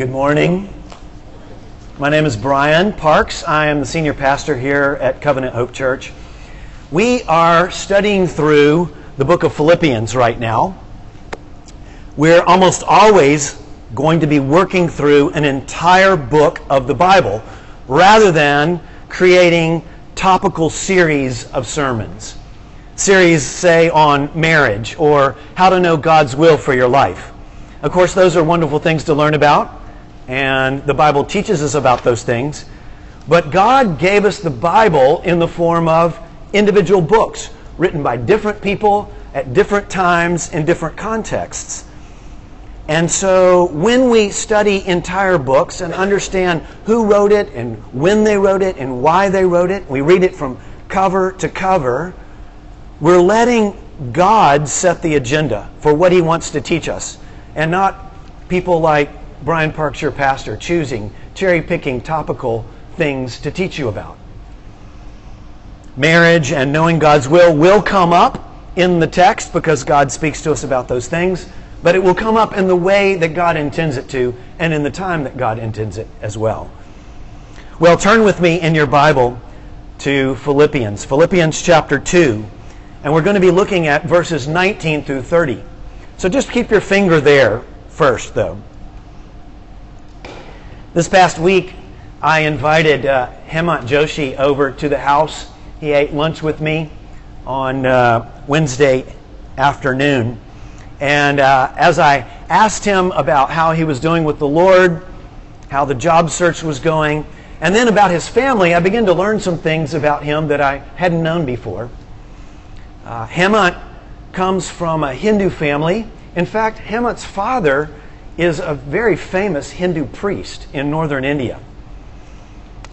Good morning. My name is Brian Parks. I am the senior pastor here at Covenant Hope Church. We are studying through the book of Philippians right now. We're almost always going to be working through an entire book of the Bible rather than creating topical series of sermons. Series, say, on marriage or how to know God's will for your life. Of course, those are wonderful things to learn about and the Bible teaches us about those things. But God gave us the Bible in the form of individual books written by different people at different times in different contexts. And so when we study entire books and understand who wrote it and when they wrote it and why they wrote it, we read it from cover to cover, we're letting God set the agenda for what He wants to teach us and not people like Brian Parks, your pastor, choosing, cherry picking topical things to teach you about. Marriage and knowing God's will will come up in the text because God speaks to us about those things, but it will come up in the way that God intends it to and in the time that God intends it as well. Well, turn with me in your Bible to Philippians, Philippians chapter 2, and we're going to be looking at verses 19 through 30. So just keep your finger there first, though. This past week, I invited uh, Hemant Joshi over to the house. He ate lunch with me on uh, Wednesday afternoon. And uh, as I asked him about how he was doing with the Lord, how the job search was going, and then about his family, I began to learn some things about him that I hadn't known before. Uh, Hemant comes from a Hindu family. In fact, Hemant's father is a very famous Hindu priest in northern India.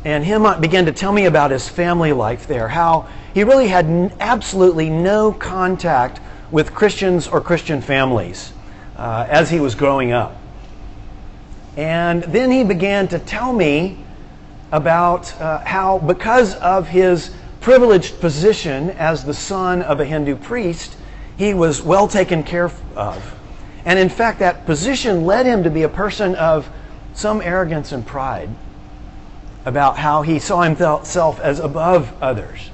And Hemant began to tell me about his family life there, how he really had absolutely no contact with Christians or Christian families uh, as he was growing up. And then he began to tell me about uh, how, because of his privileged position as the son of a Hindu priest, he was well taken care of. And in fact, that position led him to be a person of some arrogance and pride about how he saw himself as above others.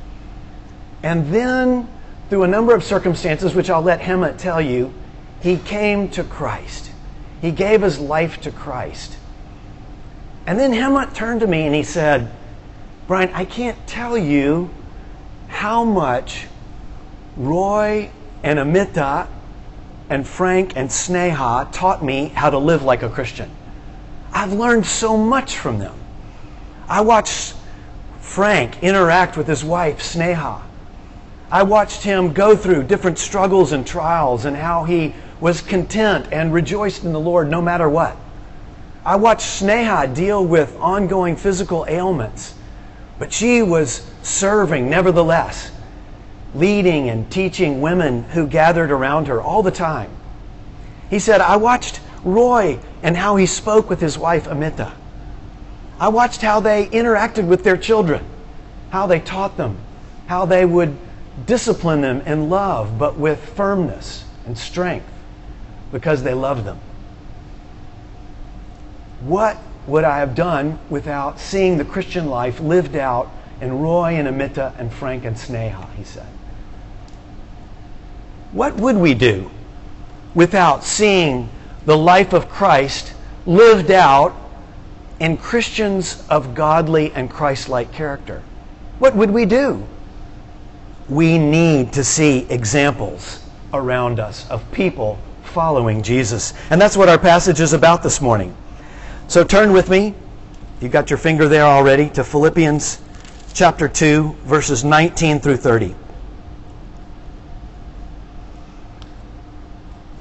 And then, through a number of circumstances, which I'll let Hemant tell you, he came to Christ. He gave his life to Christ. And then Hemant turned to me and he said, Brian, I can't tell you how much Roy and Amita and Frank and Sneha taught me how to live like a Christian. I've learned so much from them. I watched Frank interact with his wife, Sneha. I watched him go through different struggles and trials and how he was content and rejoiced in the Lord no matter what. I watched Sneha deal with ongoing physical ailments, but she was serving nevertheless leading and teaching women who gathered around her all the time. He said, I watched Roy and how he spoke with his wife Amita. I watched how they interacted with their children, how they taught them, how they would discipline them in love, but with firmness and strength because they loved them. What would I have done without seeing the Christian life lived out in Roy and Amita and Frank and Sneha, he said. What would we do without seeing the life of Christ lived out in Christians of godly and Christ like character? What would we do? We need to see examples around us of people following Jesus. And that's what our passage is about this morning. So turn with me, you got your finger there already, to Philippians chapter 2, verses 19 through 30.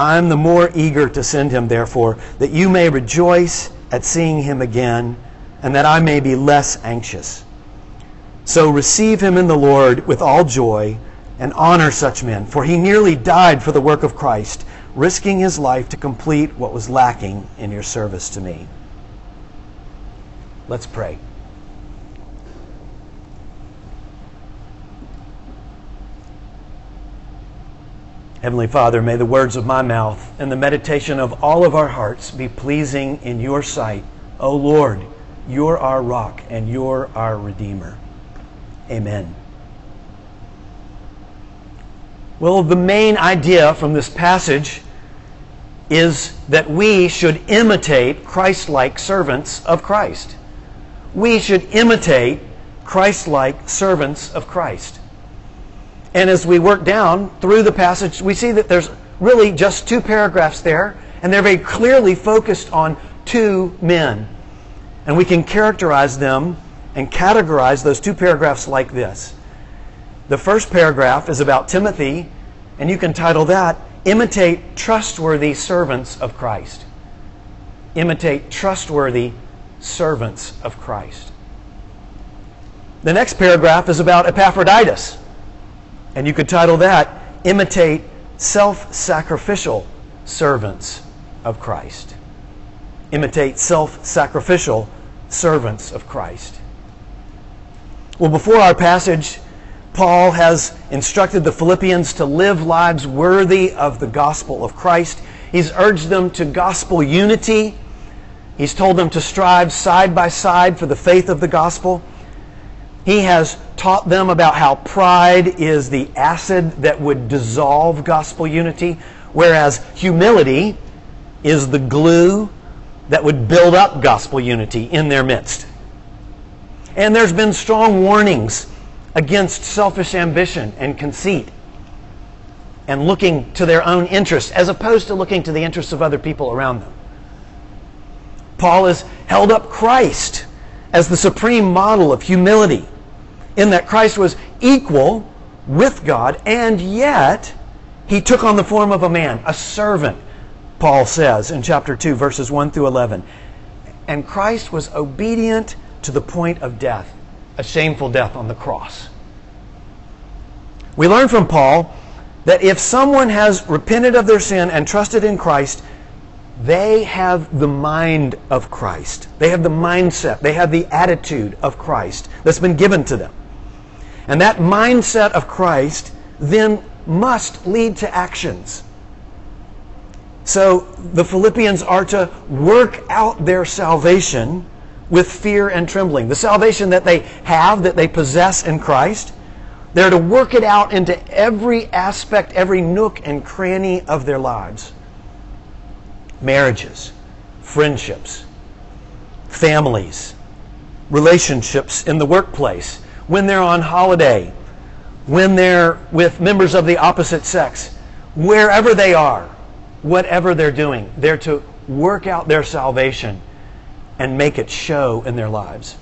I am the more eager to send him, therefore, that you may rejoice at seeing him again, and that I may be less anxious. So receive him in the Lord with all joy and honor such men, for he nearly died for the work of Christ, risking his life to complete what was lacking in your service to me. Let's pray. Heavenly Father, may the words of my mouth and the meditation of all of our hearts be pleasing in your sight. O Lord, you're our rock and you're our Redeemer. Amen. Well, the main idea from this passage is that we should imitate Christ like servants of Christ. We should imitate Christ like servants of Christ. And as we work down through the passage, we see that there's really just two paragraphs there, and they're very clearly focused on two men. And we can characterize them and categorize those two paragraphs like this. The first paragraph is about Timothy, and you can title that Imitate Trustworthy Servants of Christ. Imitate Trustworthy Servants of Christ. The next paragraph is about Epaphroditus. And you could title that Imitate Self Sacrificial Servants of Christ. Imitate self sacrificial servants of Christ. Well, before our passage, Paul has instructed the Philippians to live lives worthy of the gospel of Christ. He's urged them to gospel unity. He's told them to strive side by side for the faith of the gospel. He has taught them about how pride is the acid that would dissolve gospel unity, whereas humility is the glue that would build up gospel unity in their midst. And there's been strong warnings against selfish ambition and conceit and looking to their own interests as opposed to looking to the interests of other people around them. Paul has held up Christ as the supreme model of humility, in that Christ was equal with God, and yet he took on the form of a man, a servant, Paul says in chapter 2, verses 1 through 11. And Christ was obedient to the point of death, a shameful death on the cross. We learn from Paul that if someone has repented of their sin and trusted in Christ, they have the mind of Christ. They have the mindset, they have the attitude of Christ that's been given to them. And that mindset of Christ then must lead to actions. So the Philippians are to work out their salvation with fear and trembling. The salvation that they have, that they possess in Christ, they're to work it out into every aspect, every nook and cranny of their lives marriages, friendships, families, relationships in the workplace, when they're on holiday, when they're with members of the opposite sex, wherever they are, whatever they're doing, they're to work out their salvation and make it show in their lives.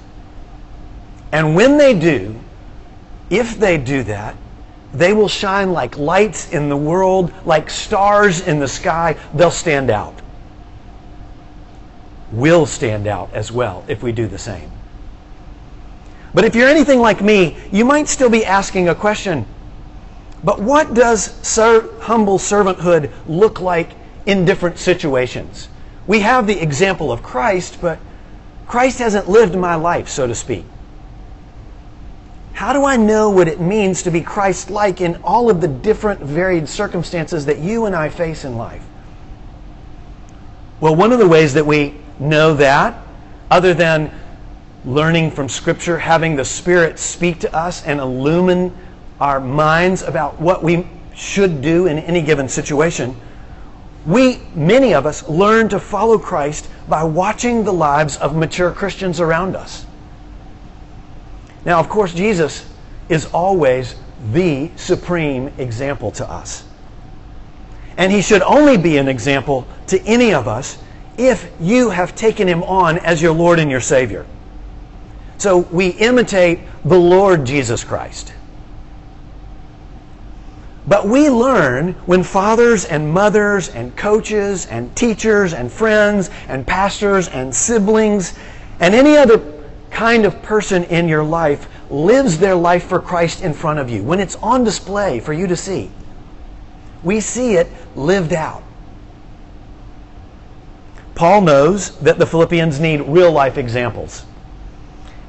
And when they do, if they do that, they will shine like lights in the world, like stars in the sky. They'll stand out will stand out as well if we do the same. But if you're anything like me, you might still be asking a question. But what does ser- humble servanthood look like in different situations? We have the example of Christ, but Christ hasn't lived my life, so to speak. How do I know what it means to be Christ like in all of the different varied circumstances that you and I face in life? Well, one of the ways that we know that other than learning from Scripture, having the Spirit speak to us and illumine our minds about what we should do in any given situation. We, many of us, learn to follow Christ by watching the lives of mature Christians around us. Now, of course, Jesus is always the supreme example to us. And he should only be an example to any of us if you have taken him on as your Lord and your Savior. So we imitate the Lord Jesus Christ. But we learn when fathers and mothers and coaches and teachers and friends and pastors and siblings and any other kind of person in your life lives their life for Christ in front of you, when it's on display for you to see. We see it lived out. Paul knows that the Philippians need real life examples.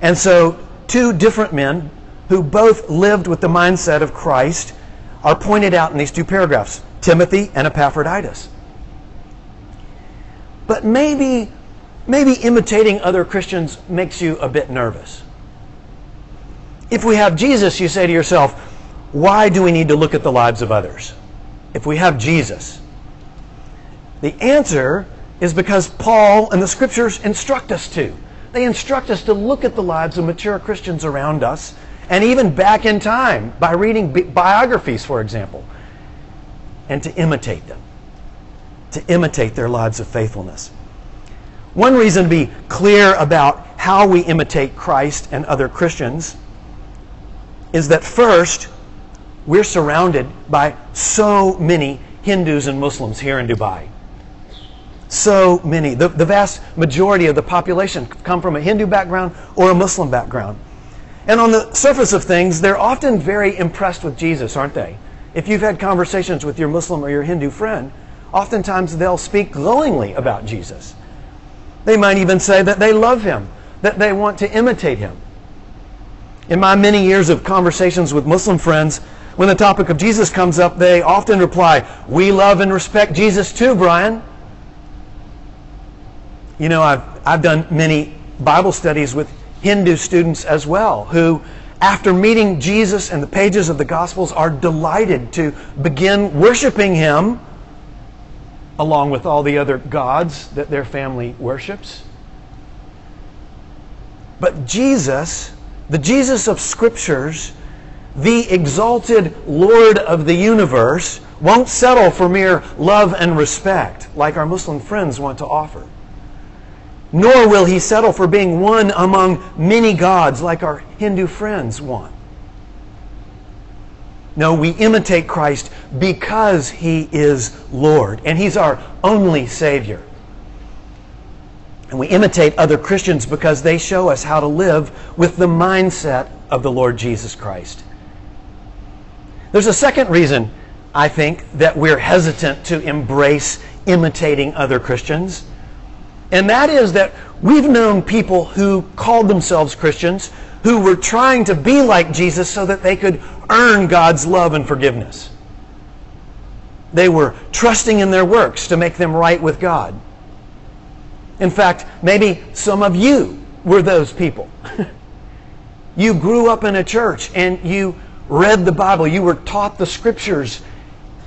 And so, two different men who both lived with the mindset of Christ are pointed out in these two paragraphs Timothy and Epaphroditus. But maybe, maybe imitating other Christians makes you a bit nervous. If we have Jesus, you say to yourself, why do we need to look at the lives of others? If we have Jesus. The answer is because Paul and the scriptures instruct us to. They instruct us to look at the lives of mature Christians around us and even back in time by reading bi- biographies, for example, and to imitate them, to imitate their lives of faithfulness. One reason to be clear about how we imitate Christ and other Christians is that first, we're surrounded by so many Hindus and Muslims here in Dubai. So many. The, the vast majority of the population come from a Hindu background or a Muslim background. And on the surface of things, they're often very impressed with Jesus, aren't they? If you've had conversations with your Muslim or your Hindu friend, oftentimes they'll speak glowingly about Jesus. They might even say that they love him, that they want to imitate him. In my many years of conversations with Muslim friends, when the topic of Jesus comes up, they often reply, We love and respect Jesus too, Brian. You know, I've, I've done many Bible studies with Hindu students as well who, after meeting Jesus and the pages of the Gospels, are delighted to begin worshiping Him along with all the other gods that their family worships. But Jesus, the Jesus of Scriptures, the exalted Lord of the universe, won't settle for mere love and respect like our Muslim friends want to offer nor will he settle for being one among many gods like our Hindu friends want. No, we imitate Christ because he is Lord and he's our only Savior. And we imitate other Christians because they show us how to live with the mindset of the Lord Jesus Christ. There's a second reason, I think, that we're hesitant to embrace imitating other Christians. And that is that we've known people who called themselves Christians who were trying to be like Jesus so that they could earn God's love and forgiveness. They were trusting in their works to make them right with God. In fact, maybe some of you were those people. you grew up in a church and you read the Bible, you were taught the scriptures,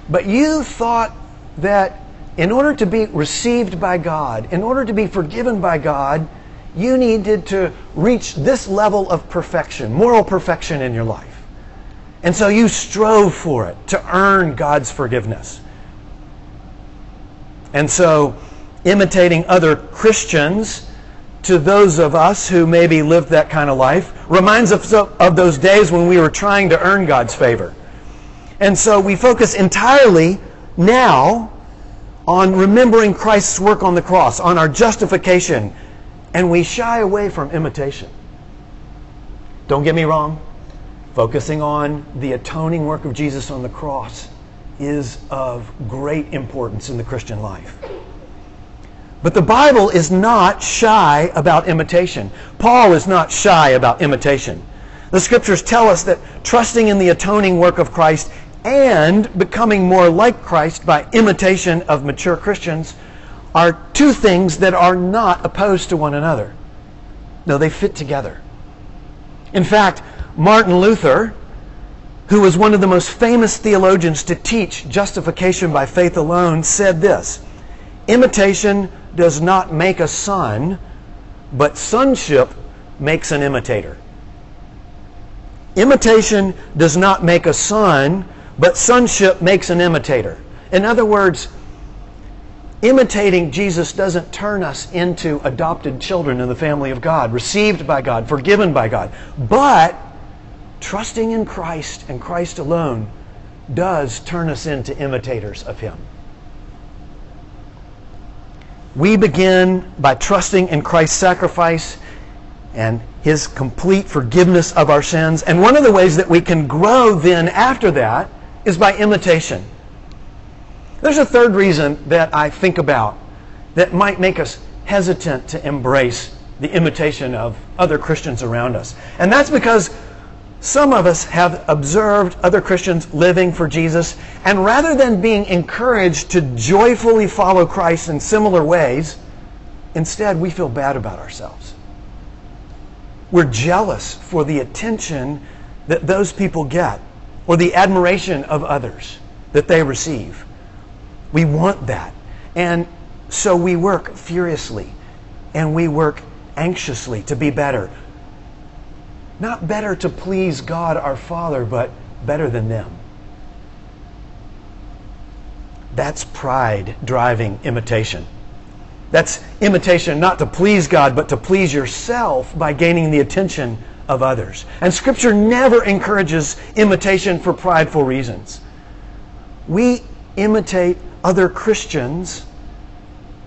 but you thought that in order to be received by God, in order to be forgiven by God, you needed to reach this level of perfection, moral perfection in your life. And so you strove for it to earn God's forgiveness. And so, imitating other Christians to those of us who maybe lived that kind of life reminds us of those days when we were trying to earn God's favor. And so we focus entirely now on remembering Christ's work on the cross, on our justification, and we shy away from imitation. Don't get me wrong, focusing on the atoning work of Jesus on the cross is of great importance in the Christian life. But the Bible is not shy about imitation. Paul is not shy about imitation. The scriptures tell us that trusting in the atoning work of Christ and becoming more like Christ by imitation of mature Christians are two things that are not opposed to one another. No, they fit together. In fact, Martin Luther, who was one of the most famous theologians to teach justification by faith alone, said this Imitation does not make a son, but sonship makes an imitator. Imitation does not make a son, but sonship makes an imitator. In other words, imitating Jesus doesn't turn us into adopted children in the family of God, received by God, forgiven by God. But trusting in Christ and Christ alone does turn us into imitators of Him. We begin by trusting in Christ's sacrifice and His complete forgiveness of our sins. And one of the ways that we can grow then after that is by imitation. There's a third reason that I think about that might make us hesitant to embrace the imitation of other Christians around us. And that's because some of us have observed other Christians living for Jesus, and rather than being encouraged to joyfully follow Christ in similar ways, instead we feel bad about ourselves. We're jealous for the attention that those people get or the admiration of others that they receive. We want that. And so we work furiously and we work anxiously to be better. Not better to please God our Father, but better than them. That's pride driving imitation. That's imitation not to please God, but to please yourself by gaining the attention of others. And Scripture never encourages imitation for prideful reasons. We imitate other Christians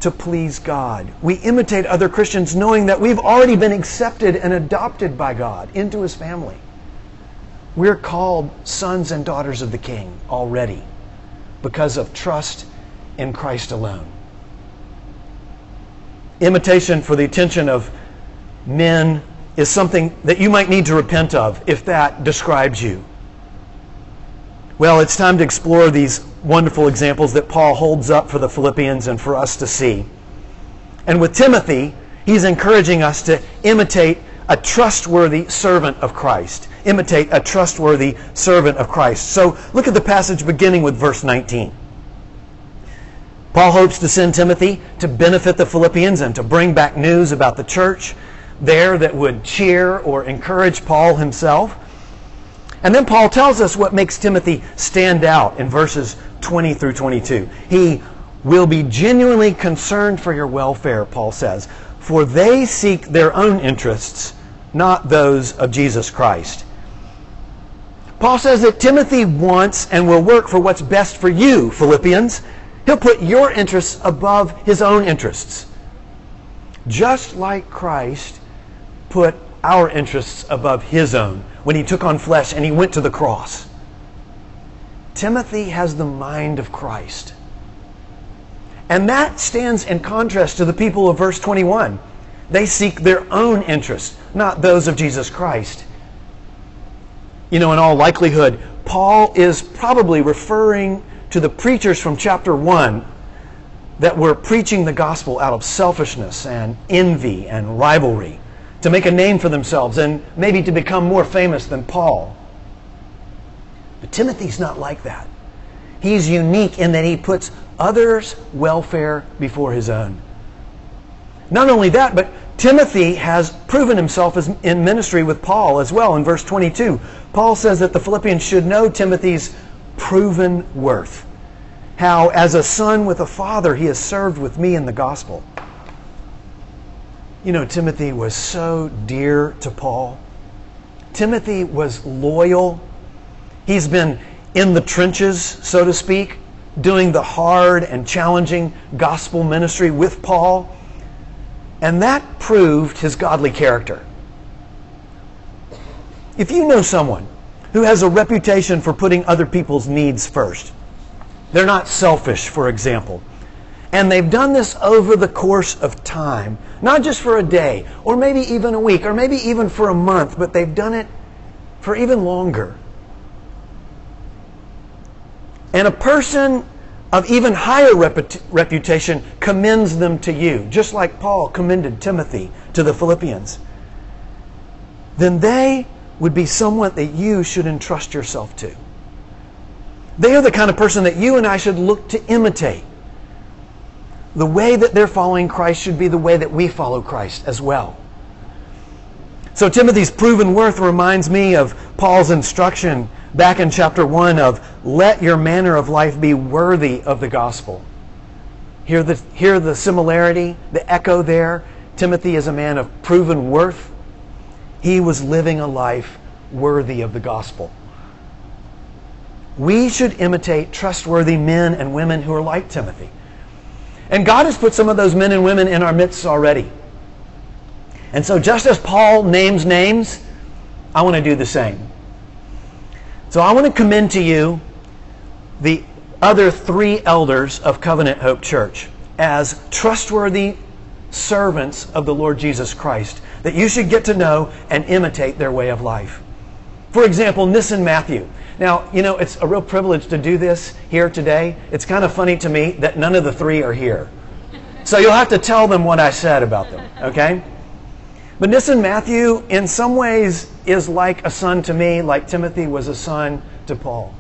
to please God. We imitate other Christians knowing that we've already been accepted and adopted by God into His family. We're called sons and daughters of the King already because of trust in Christ alone. Imitation for the attention of men is something that you might need to repent of if that describes you. Well, it's time to explore these wonderful examples that Paul holds up for the Philippians and for us to see. And with Timothy, he's encouraging us to imitate a trustworthy servant of Christ. Imitate a trustworthy servant of Christ. So look at the passage beginning with verse 19. Paul hopes to send Timothy to benefit the Philippians and to bring back news about the church there that would cheer or encourage Paul himself. And then Paul tells us what makes Timothy stand out in verses 20 through 22. He will be genuinely concerned for your welfare, Paul says, for they seek their own interests, not those of Jesus Christ. Paul says that Timothy wants and will work for what's best for you, Philippians. He'll put your interests above his own interests. Just like Christ put our interests above his own when he took on flesh and he went to the cross. Timothy has the mind of Christ. And that stands in contrast to the people of verse 21. They seek their own interests, not those of Jesus Christ. You know, in all likelihood, Paul is probably referring to the preachers from chapter 1 that were preaching the gospel out of selfishness and envy and rivalry to make a name for themselves and maybe to become more famous than Paul. But Timothy's not like that. He's unique in that he puts others' welfare before his own. Not only that, but Timothy has proven himself in ministry with Paul as well. In verse 22, Paul says that the Philippians should know Timothy's proven worth. How, as a son with a father, he has served with me in the gospel. You know, Timothy was so dear to Paul. Timothy was loyal He's been in the trenches, so to speak, doing the hard and challenging gospel ministry with Paul. And that proved his godly character. If you know someone who has a reputation for putting other people's needs first, they're not selfish, for example, and they've done this over the course of time, not just for a day, or maybe even a week, or maybe even for a month, but they've done it for even longer and a person of even higher reputation commends them to you, just like Paul commended Timothy to the Philippians, then they would be someone that you should entrust yourself to. They are the kind of person that you and I should look to imitate. The way that they're following Christ should be the way that we follow Christ as well. So Timothy's proven worth reminds me of Paul's instruction back in chapter 1 of let your manner of life be worthy of the gospel. Hear the, hear the similarity, the echo there. Timothy is a man of proven worth. He was living a life worthy of the gospel. We should imitate trustworthy men and women who are like Timothy. And God has put some of those men and women in our midst already. And so, just as Paul names names, I want to do the same. So, I want to commend to you the other three elders of Covenant Hope Church as trustworthy servants of the Lord Jesus Christ that you should get to know and imitate their way of life. For example, Nissen Matthew. Now, you know, it's a real privilege to do this here today. It's kind of funny to me that none of the three are here. So you'll have to tell them what I said about them, okay? But Nissen Matthew, in some ways, is like a son to me, like Timothy was a son to Paul.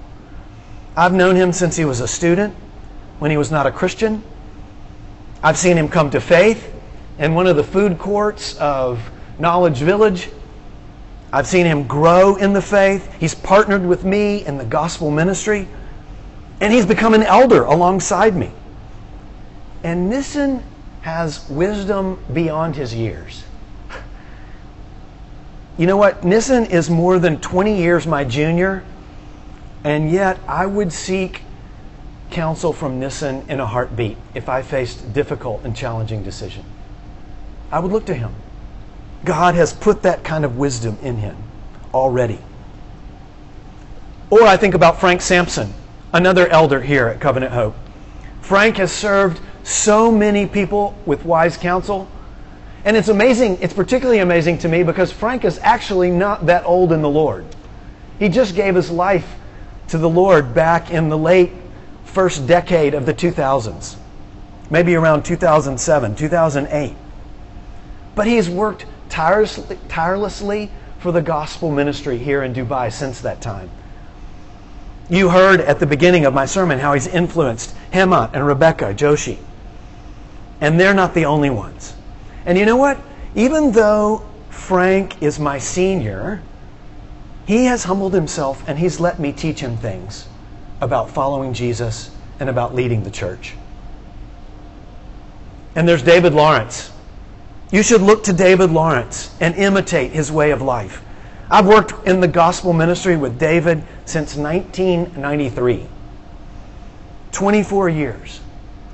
I've known him since he was a student, when he was not a Christian. I've seen him come to faith in one of the food courts of Knowledge Village I've seen him grow in the faith. He's partnered with me in the gospel ministry. And he's become an elder alongside me. And Nissen has wisdom beyond his years. You know what? Nissen is more than 20 years my junior, and yet I would seek counsel from Nissen in a heartbeat if I faced difficult and challenging decision. I would look to him. God has put that kind of wisdom in him already. Or I think about Frank Sampson, another elder here at Covenant Hope. Frank has served so many people with wise counsel. And it's amazing, it's particularly amazing to me because Frank is actually not that old in the Lord. He just gave his life to the Lord back in the late first decade of the 2000s, maybe around 2007, 2008. But he's worked tirelessly, for the gospel ministry here in Dubai since that time. You heard at the beginning of my sermon how he's influenced Hemant and Rebecca Joshi. And they're not the only ones. And you know what? Even though Frank is my senior, he has humbled himself and he's let me teach him things about following Jesus and about leading the church. And there's David Lawrence. You should look to David Lawrence and imitate his way of life. I've worked in the gospel ministry with David since 1993. 24 years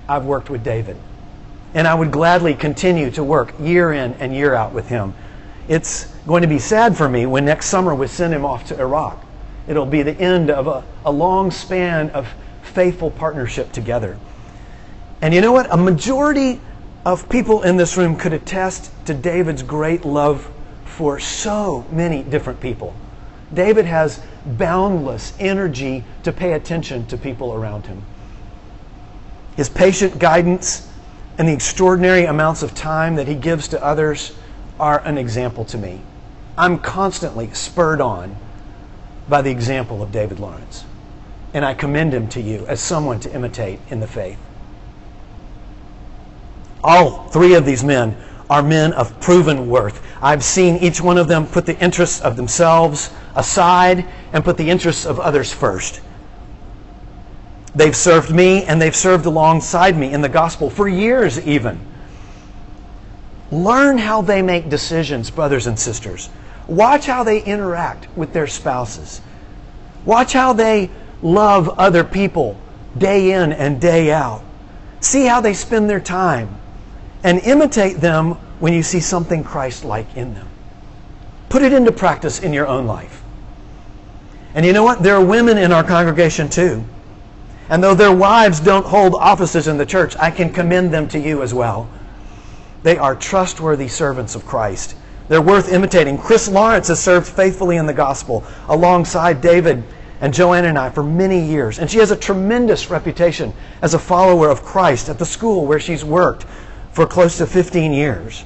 I've worked with David. And I would gladly continue to work year in and year out with him. It's going to be sad for me when next summer we send him off to Iraq. It'll be the end of a, a long span of faithful partnership together. And you know what? A majority of people in this room could attest to David's great love for so many different people. David has boundless energy to pay attention to people around him. His patient guidance and the extraordinary amounts of time that he gives to others are an example to me. I'm constantly spurred on by the example of David Lawrence. And I commend him to you as someone to imitate in the faith. All three of these men are men of proven worth. I've seen each one of them put the interests of themselves aside and put the interests of others first. They've served me and they've served alongside me in the gospel for years, even. Learn how they make decisions, brothers and sisters. Watch how they interact with their spouses. Watch how they love other people day in and day out. See how they spend their time and imitate them when you see something Christ like in them. Put it into practice in your own life. And you know what? There are women in our congregation too. And though their wives don't hold offices in the church, I can commend them to you as well. They are trustworthy servants of Christ. They're worth imitating. Chris Lawrence has served faithfully in the gospel alongside David and Joanne and I for many years. And she has a tremendous reputation as a follower of Christ at the school where she's worked for close to 15 years.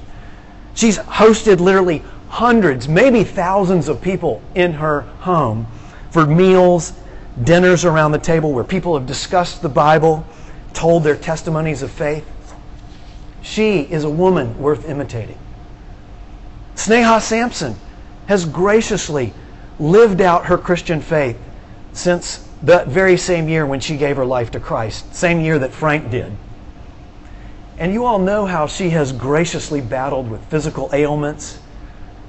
She's hosted literally hundreds, maybe thousands of people in her home for meals, dinners around the table where people have discussed the Bible, told their testimonies of faith. She is a woman worth imitating. Sneha Sampson has graciously lived out her Christian faith since the very same year when she gave her life to Christ, same year that Frank did. And you all know how she has graciously battled with physical ailments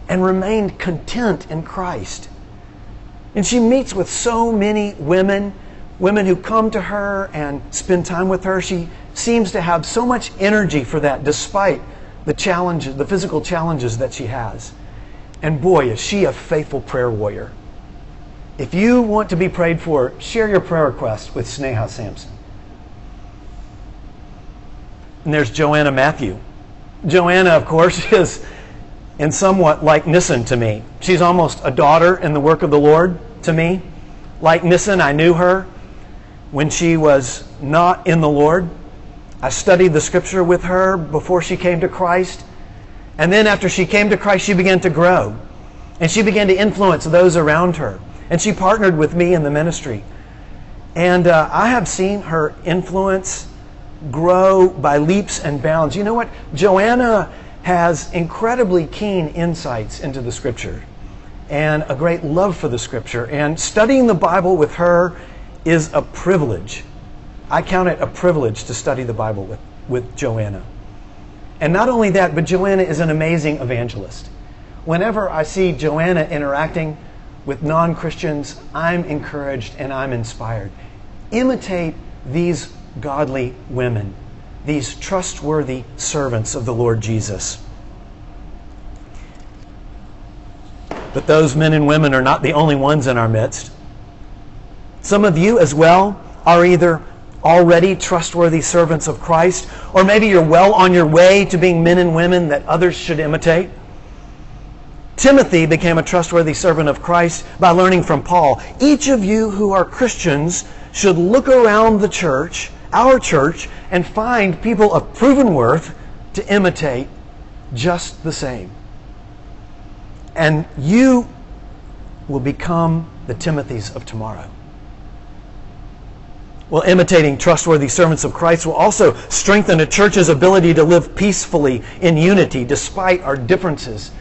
and remained content in Christ. And she meets with so many women, women who come to her and spend time with her. She seems to have so much energy for that despite the challenges, the physical challenges that she has. And boy, is she a faithful prayer warrior. If you want to be prayed for, share your prayer request with Sneha Sampson. And there's Joanna Matthew. Joanna, of course, is in somewhat like Nissen to me. She's almost a daughter in the work of the Lord to me. Like Nissen, I knew her when she was not in the Lord. I studied the scripture with her before she came to Christ. And then after she came to Christ, she began to grow. And she began to influence those around her. And she partnered with me in the ministry. And uh, I have seen her influence grow by leaps and bounds. You know what? Joanna has incredibly keen insights into the Scripture and a great love for the Scripture. And studying the Bible with her is a privilege. I count it a privilege to study the Bible with, with Joanna. And not only that, but Joanna is an amazing evangelist. Whenever I see Joanna interacting with non Christians, I'm encouraged and I'm inspired. Imitate these godly women, these trustworthy servants of the Lord Jesus. But those men and women are not the only ones in our midst. Some of you as well are either already trustworthy servants of Christ, or maybe you're well on your way to being men and women that others should imitate. Timothy became a trustworthy servant of Christ by learning from Paul. Each of you who are Christians should look around the church, our church, and find people of proven worth to imitate just the same. And you will become the Timothys of tomorrow. Well, imitating trustworthy servants of Christ will also strengthen a church's ability to live peacefully in unity despite our differences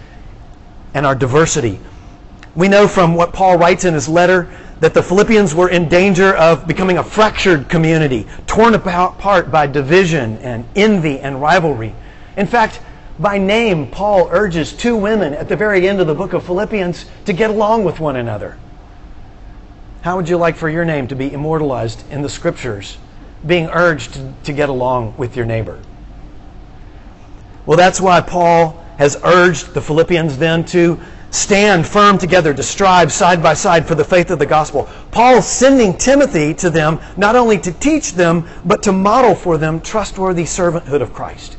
and our diversity. We know from what Paul writes in his letter that the Philippians were in danger of becoming a fractured community, torn apart by division and envy and rivalry. In fact, by name, Paul urges two women at the very end of the book of Philippians to get along with one another. How would you like for your name to be immortalized in the scriptures, being urged to, get along with your neighbor? Well, that's why Paul has urged the Philippians then to stand firm together, to strive side by side for the faith of the gospel. Paul sending Timothy to them not only to teach them, but to model for them trustworthy servanthood of Christ.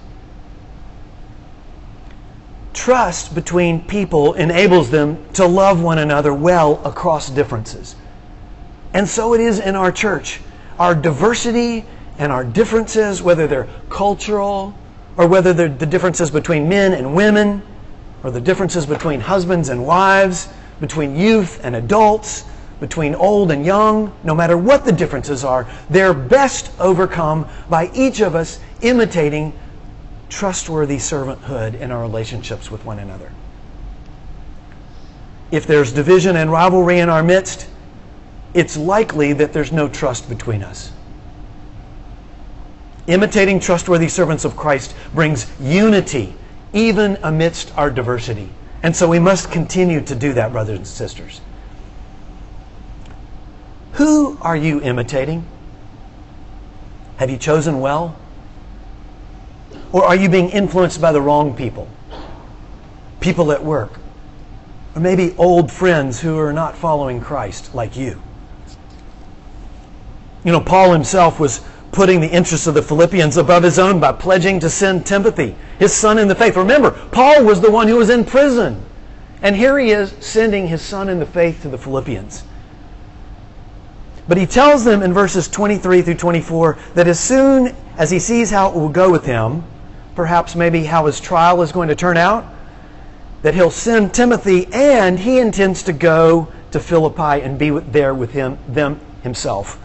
Trust between people enables them to love one another well across differences. And so it is in our church. Our diversity and our differences, whether they're cultural, or whether they're the differences between men and women, or the differences between husbands and wives, between youth and adults, between old and young, no matter what the differences are, they're best overcome by each of us imitating trustworthy servanthood in our relationships with one another. If there's division and rivalry in our midst, it's likely that there's no trust between us. Imitating trustworthy servants of Christ brings unity even amidst our diversity. And so we must continue to do that, brothers and sisters. Who are you imitating? Have you chosen well? Or are you being influenced by the wrong people? People at work. Or maybe old friends who are not following Christ like you. You know, Paul himself was putting the interests of the Philippians above his own by pledging to send Timothy, his son in the faith. Remember, Paul was the one who was in prison. And here he is sending his son in the faith to the Philippians. But he tells them in verses 23 through 24 that as soon as he sees how it will go with him, perhaps maybe how his trial is going to turn out, that he'll send Timothy and he intends to go to Philippi and be there with him them himself.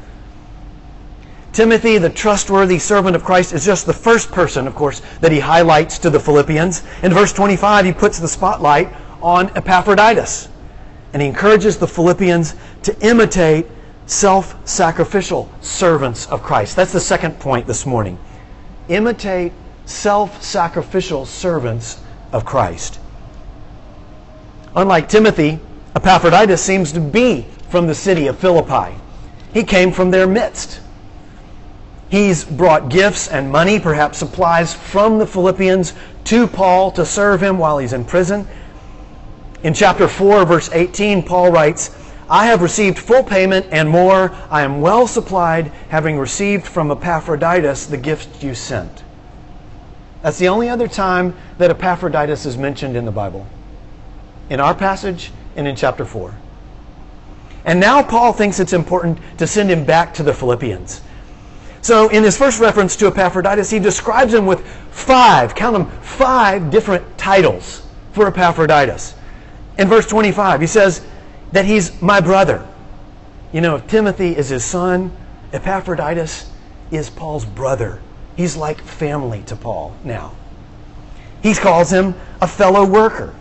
Timothy, the trustworthy servant of Christ, is just the first person, of course, that he highlights to the Philippians. In verse 25, he puts the spotlight on Epaphroditus. And he encourages the Philippians to imitate self sacrificial servants of Christ. That's the second point this morning. Imitate self sacrificial servants of Christ. Unlike Timothy, Epaphroditus seems to be from the city of Philippi. He came from their midst. He's brought gifts and money, perhaps supplies from the Philippians to Paul to serve him while he's in prison. In chapter 4, verse 18, Paul writes, I have received full payment and more. I am well supplied, having received from Epaphroditus the gift you sent. That's the only other time that Epaphroditus is mentioned in the Bible. In our passage and in chapter 4. And now Paul thinks it's important to send him back to the Philippians. So in his first reference to Epaphroditus, he describes him with five, count them, five different titles for Epaphroditus. In verse 25, he says that he's my brother. You know, if Timothy is his son, Epaphroditus is Paul's brother. He's like family to Paul now. He calls him a fellow worker.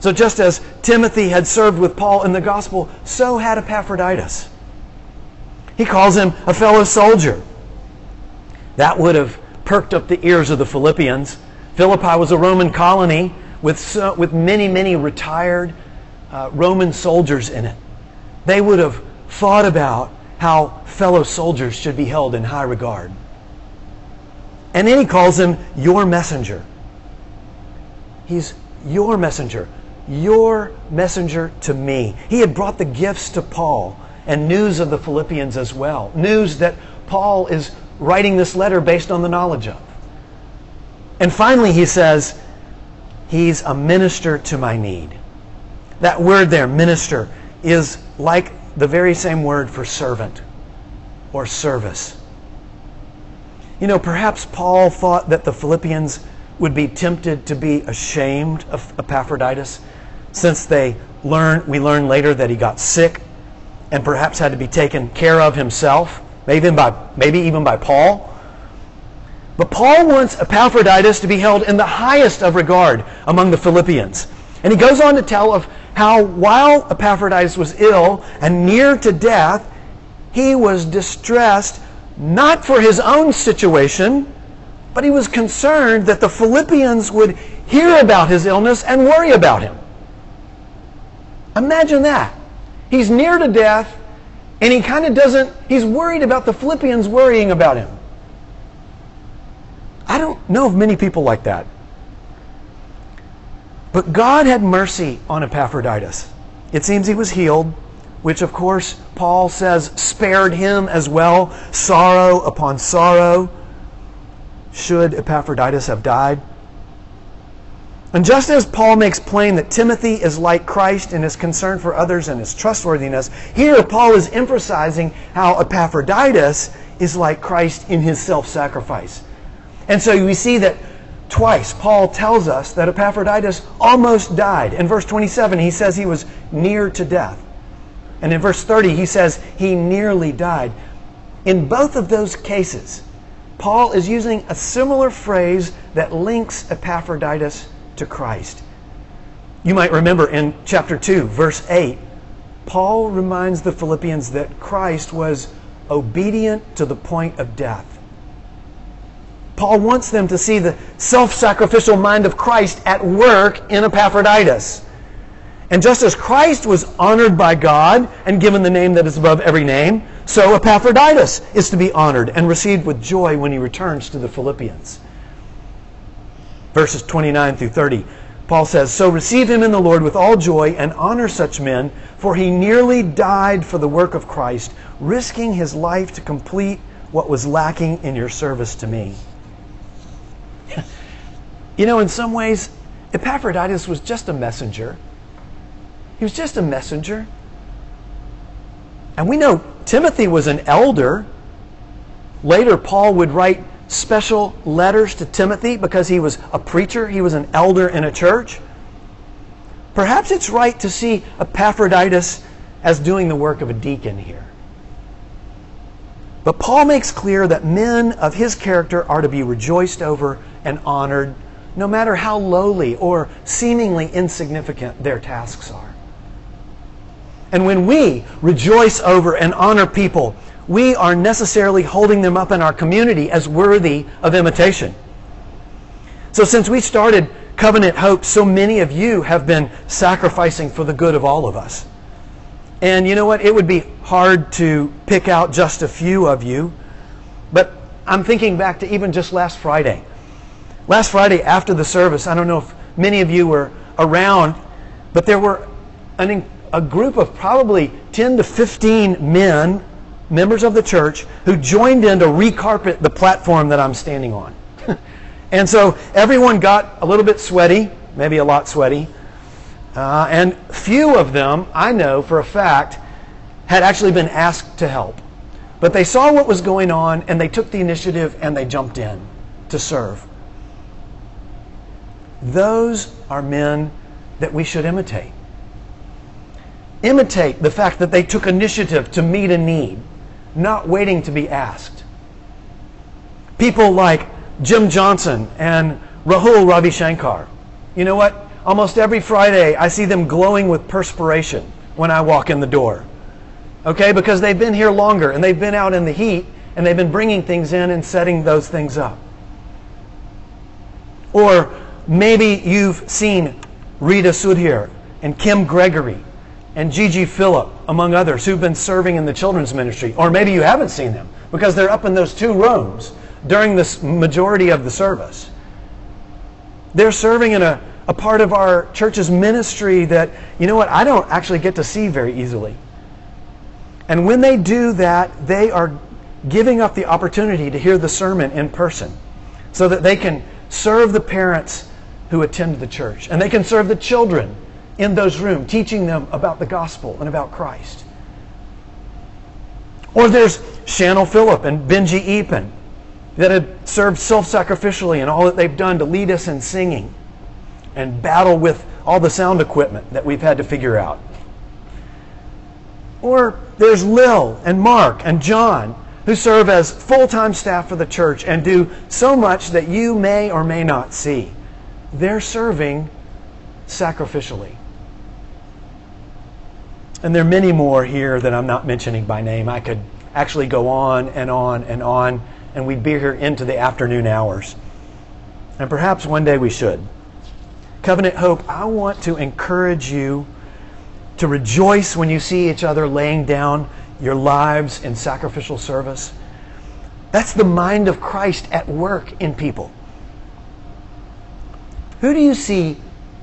So just as Timothy had served with Paul in the gospel, so had Epaphroditus. He calls him a fellow soldier. That would have perked up the ears of the Philippians. Philippi was a Roman colony with, so, with many, many retired uh, Roman soldiers in it. They would have thought about how fellow soldiers should be held in high regard. And then he calls him your messenger. He's your messenger. Your messenger to me. He had brought the gifts to Paul and news of the Philippians as well. News that Paul is writing this letter based on the knowledge of. And finally, he says, He's a minister to my need. That word there, minister, is like the very same word for servant or service. You know, perhaps Paul thought that the Philippians would be tempted to be ashamed of Epaphroditus since they learn we learn later that he got sick and perhaps had to be taken care of himself, maybe even by, maybe even by Paul. But Paul wants Epaphroditus to be held in the highest of regard among the Philippians. And he goes on to tell of how while Epaphroditus was ill and near to death, he was distressed not for his own situation, but he was concerned that the Philippians would hear about his illness and worry about him. Imagine that. He's near to death, and he kind of doesn't, he's worried about the Philippians worrying about him. I don't know of many people like that. But God had mercy on Epaphroditus. It seems he was healed, which of course Paul says spared him as well, sorrow upon sorrow. Should Epaphroditus have died? And just as Paul makes plain that Timothy is like Christ in his concern for others and his trustworthiness, here Paul is emphasizing how Epaphroditus is like Christ in his self sacrifice. And so we see that twice Paul tells us that Epaphroditus almost died. In verse 27, he says he was near to death. And in verse 30, he says he nearly died. In both of those cases, Paul is using a similar phrase that links Epaphroditus to Christ. You might remember in chapter 2, verse 8, Paul reminds the Philippians that Christ was obedient to the point of death. Paul wants them to see the self sacrificial mind of Christ at work in Epaphroditus. And just as Christ was honored by God and given the name that is above every name, so Epaphroditus is to be honored and received with joy when he returns to the Philippians verses 29 through 30. Paul says, So receive him in the Lord with all joy and honor such men, for he nearly died for the work of Christ, risking his life to complete what was lacking in your service to me. you know, in some ways, Epaphroditus was just a messenger. He was just a messenger. And we know Timothy was an elder. Later, Paul would write special letters to Timothy because he was a preacher, he was an elder in a church. Perhaps it's right to see Epaphroditus as doing the work of a deacon here. But Paul makes clear that men of his character are to be rejoiced over and honored, no matter how lowly or seemingly insignificant their tasks are. And when we rejoice over and honor people, we are necessarily holding them up in our community as worthy of imitation. So, since we started Covenant Hope, so many of you have been sacrificing for the good of all of us. And you know what? It would be hard to pick out just a few of you, but I'm thinking back to even just last Friday. Last Friday after the service, I don't know if many of you were around, but there were an, a group of probably 10 to 15 men, members of the church, who joined in to recarpet the platform that I'm standing on. and so everyone got a little bit sweaty, maybe a lot sweaty. Uh, and few of them, I know for a fact, had actually been asked to help. But they saw what was going on and they took the initiative and they jumped in to serve. Those are men that we should imitate. Imitate the fact that they took initiative to meet a need, not waiting to be asked. People like Jim Johnson and Rahul Ravi Shankar. You know what? Almost every Friday, I see them glowing with perspiration when I walk in the door. Okay, because they've been here longer and they've been out in the heat and they've been bringing things in and setting those things up. Or maybe you've seen Rita Sudhir and Kim Gregory and Gigi Phillip, among others, who've been serving in the children's ministry. Or maybe you haven't seen them because they're up in those two rooms during the majority of the service. They're serving in a a part of our church's ministry that, you know what, I don't actually get to see very easily. And when they do that, they are giving up the opportunity to hear the sermon in person so that they can serve the parents who attend the church and they can serve the children in those rooms, teaching them about the gospel and about Christ. Or there's Shannon Phillip and Benji Epen that have served self sacrificially in all that they've done to lead us in singing and battle with all the sound equipment that we've had to figure out. Or there's Lil and Mark and John who serve as full time staff for the church and do so much that you may or may not see. They're serving sacrificially. And there are many more here that I'm not mentioning by name. I could actually go on and on and on, and we'd be here into the afternoon hours. And perhaps one day we should. Covenant Hope, I want to encourage you to rejoice when you see each other laying down your lives in sacrificial service. That's the mind of Christ at work in people. Who do you see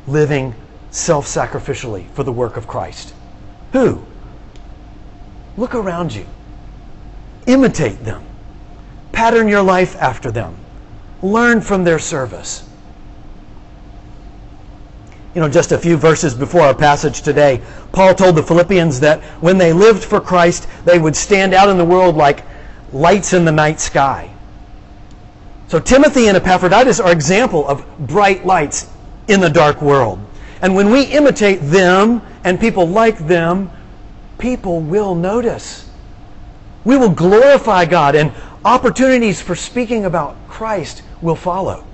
living self sacrificially for the work of Christ? Who? Look around you. Imitate them. Pattern your life after them. Learn from their service you know, just a few verses before our passage today, Paul told the Philippians that when they lived for Christ, they would stand out in the world like lights in the night sky. So Timothy and Epaphroditus are example of bright lights in the dark world. And when we imitate them and people like them, people will notice. We will glorify God and opportunities for speaking about Christ will follow.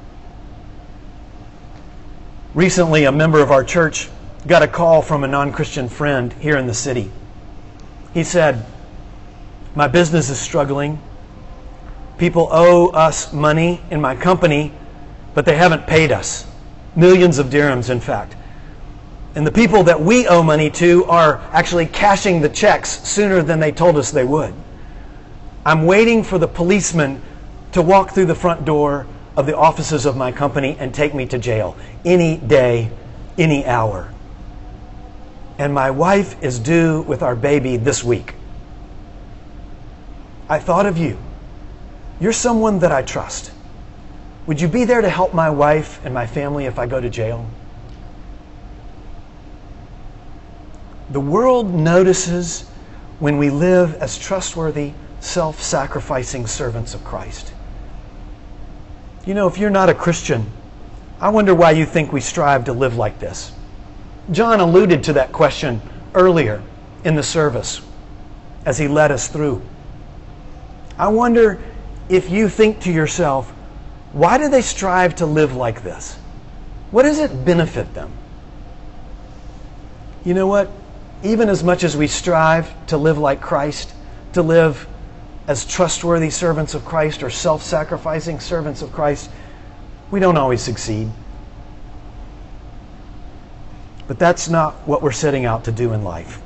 Recently, a member of our church got a call from a non Christian friend here in the city. He said, My business is struggling. People owe us money in my company, but they haven't paid us. Millions of dirhams, in fact. And the people that we owe money to are actually cashing the checks sooner than they told us they would. I'm waiting for the policeman to walk through the front door of the offices of my company and take me to jail any day, any hour. And my wife is due with our baby this week. I thought of you. You're someone that I trust. Would you be there to help my wife and my family if I go to jail? The world notices when we live as trustworthy, self sacrificing servants of Christ. You know, if you're not a Christian, I wonder why you think we strive to live like this. John alluded to that question earlier in the service as he led us through. I wonder if you think to yourself, why do they strive to live like this? What does it benefit them? You know what? Even as much as we strive to live like Christ, to live as trustworthy servants of Christ or self sacrificing servants of Christ, we don't always succeed. But that's not what we're setting out to do in life.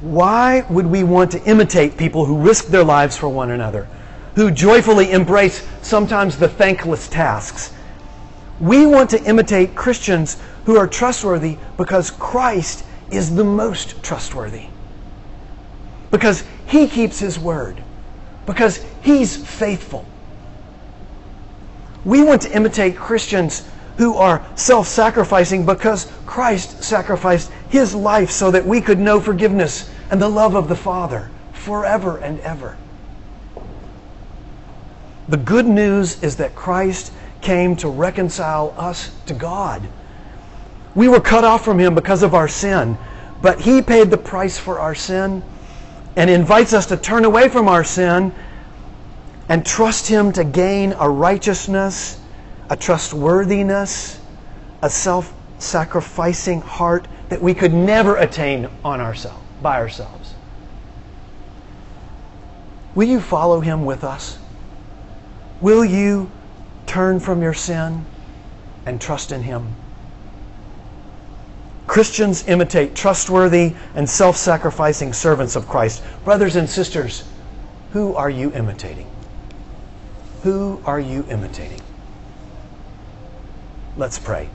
Why would we want to imitate people who risk their lives for one another, who joyfully embrace sometimes the thankless tasks? We want to imitate Christians who are trustworthy because Christ is the most trustworthy. Because he keeps his word. Because he's faithful. We want to imitate Christians who are self sacrificing because Christ sacrificed his life so that we could know forgiveness and the love of the Father forever and ever. The good news is that Christ came to reconcile us to God. We were cut off from him because of our sin, but he paid the price for our sin and invites us to turn away from our sin and trust him to gain a righteousness a trustworthiness, a self sacrificing heart that we could never attain on ourselves, by ourselves. Will you follow him with us? Will you turn from your sin and trust in him? Christians imitate trustworthy and self sacrificing servants of Christ. Brothers and sisters, who are you imitating? Who are you imitating? Let's pray.